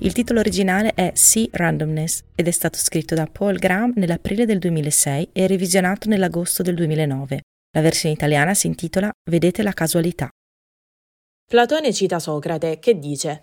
il titolo originale è Sea Randomness ed è stato scritto da Paul Graham nell'aprile del 2006 e revisionato nell'agosto del 2009. La versione italiana si intitola Vedete la casualità. Platone cita Socrate che dice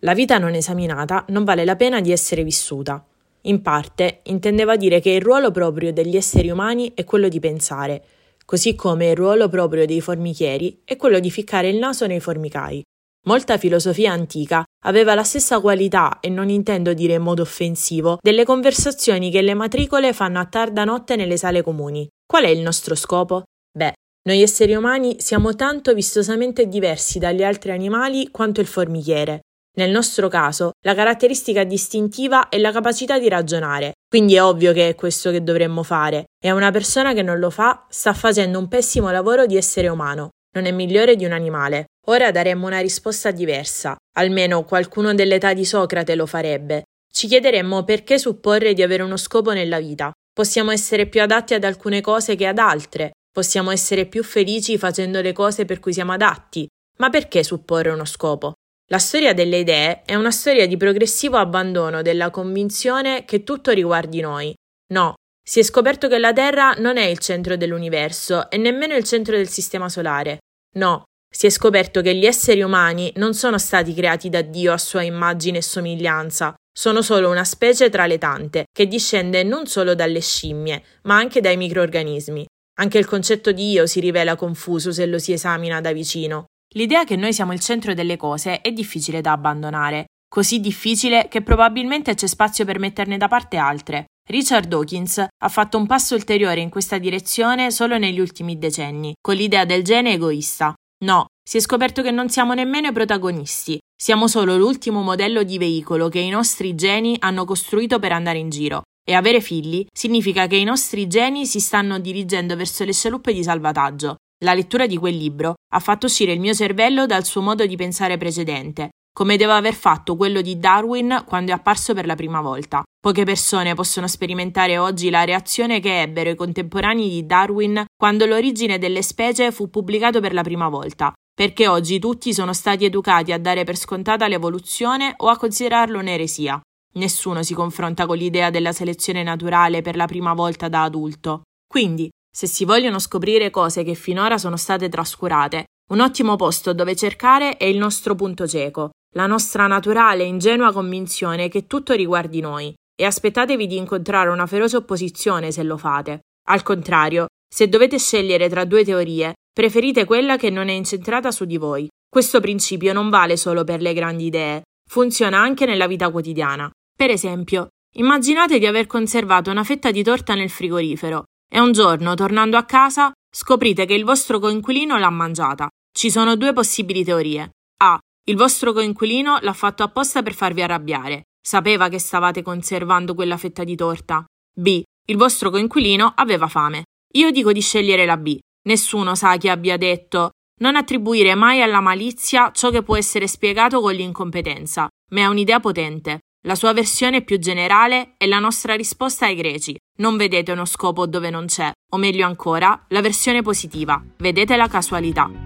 La vita non esaminata non vale la pena di essere vissuta. In parte intendeva dire che il ruolo proprio degli esseri umani è quello di pensare, così come il ruolo proprio dei formichieri è quello di ficcare il naso nei formicai. Molta filosofia antica aveva la stessa qualità, e non intendo dire in modo offensivo, delle conversazioni che le matricole fanno a tarda notte nelle sale comuni. Qual è il nostro scopo? Beh, noi esseri umani siamo tanto vistosamente diversi dagli altri animali quanto il formichiere. Nel nostro caso, la caratteristica distintiva è la capacità di ragionare, quindi è ovvio che è questo che dovremmo fare, e una persona che non lo fa sta facendo un pessimo lavoro di essere umano, non è migliore di un animale. Ora daremmo una risposta diversa, almeno qualcuno dell'età di Socrate lo farebbe. Ci chiederemmo perché supporre di avere uno scopo nella vita. Possiamo essere più adatti ad alcune cose che ad altre, possiamo essere più felici facendo le cose per cui siamo adatti, ma perché supporre uno scopo? La storia delle idee è una storia di progressivo abbandono della convinzione che tutto riguardi noi. No, si è scoperto che la Terra non è il centro dell'universo e nemmeno il centro del sistema solare. No, si è scoperto che gli esseri umani non sono stati creati da Dio a sua immagine e somiglianza, sono solo una specie tra le tante, che discende non solo dalle scimmie, ma anche dai microorganismi. Anche il concetto di io si rivela confuso se lo si esamina da vicino. L'idea che noi siamo il centro delle cose è difficile da abbandonare, così difficile che probabilmente c'è spazio per metterne da parte altre. Richard Dawkins ha fatto un passo ulteriore in questa direzione solo negli ultimi decenni, con l'idea del gene egoista, No, si è scoperto che non siamo nemmeno i protagonisti, siamo solo l'ultimo modello di veicolo che i nostri geni hanno costruito per andare in giro. E avere figli significa che i nostri geni si stanno dirigendo verso le scialuppe di salvataggio. La lettura di quel libro ha fatto uscire il mio cervello dal suo modo di pensare precedente come deve aver fatto quello di Darwin quando è apparso per la prima volta. Poche persone possono sperimentare oggi la reazione che ebbero i contemporanei di Darwin quando l'origine delle specie fu pubblicato per la prima volta, perché oggi tutti sono stati educati a dare per scontata l'evoluzione o a considerarlo un'eresia. Nessuno si confronta con l'idea della selezione naturale per la prima volta da adulto. Quindi, se si vogliono scoprire cose che finora sono state trascurate, un ottimo posto dove cercare è il nostro punto cieco, la nostra naturale e ingenua convinzione che tutto riguardi noi, e aspettatevi di incontrare una feroce opposizione se lo fate. Al contrario, se dovete scegliere tra due teorie, preferite quella che non è incentrata su di voi. Questo principio non vale solo per le grandi idee, funziona anche nella vita quotidiana. Per esempio, immaginate di aver conservato una fetta di torta nel frigorifero e un giorno, tornando a casa, scoprite che il vostro coinquilino l'ha mangiata. Ci sono due possibili teorie. A. Il vostro coinquilino l'ha fatto apposta per farvi arrabbiare. Sapeva che stavate conservando quella fetta di torta. B. Il vostro coinquilino aveva fame. Io dico di scegliere la B. Nessuno sa chi abbia detto non attribuire mai alla malizia ciò che può essere spiegato con l'incompetenza, ma è un'idea potente. La sua versione più generale è la nostra risposta ai greci. Non vedete uno scopo dove non c'è, o meglio ancora, la versione positiva. Vedete la casualità.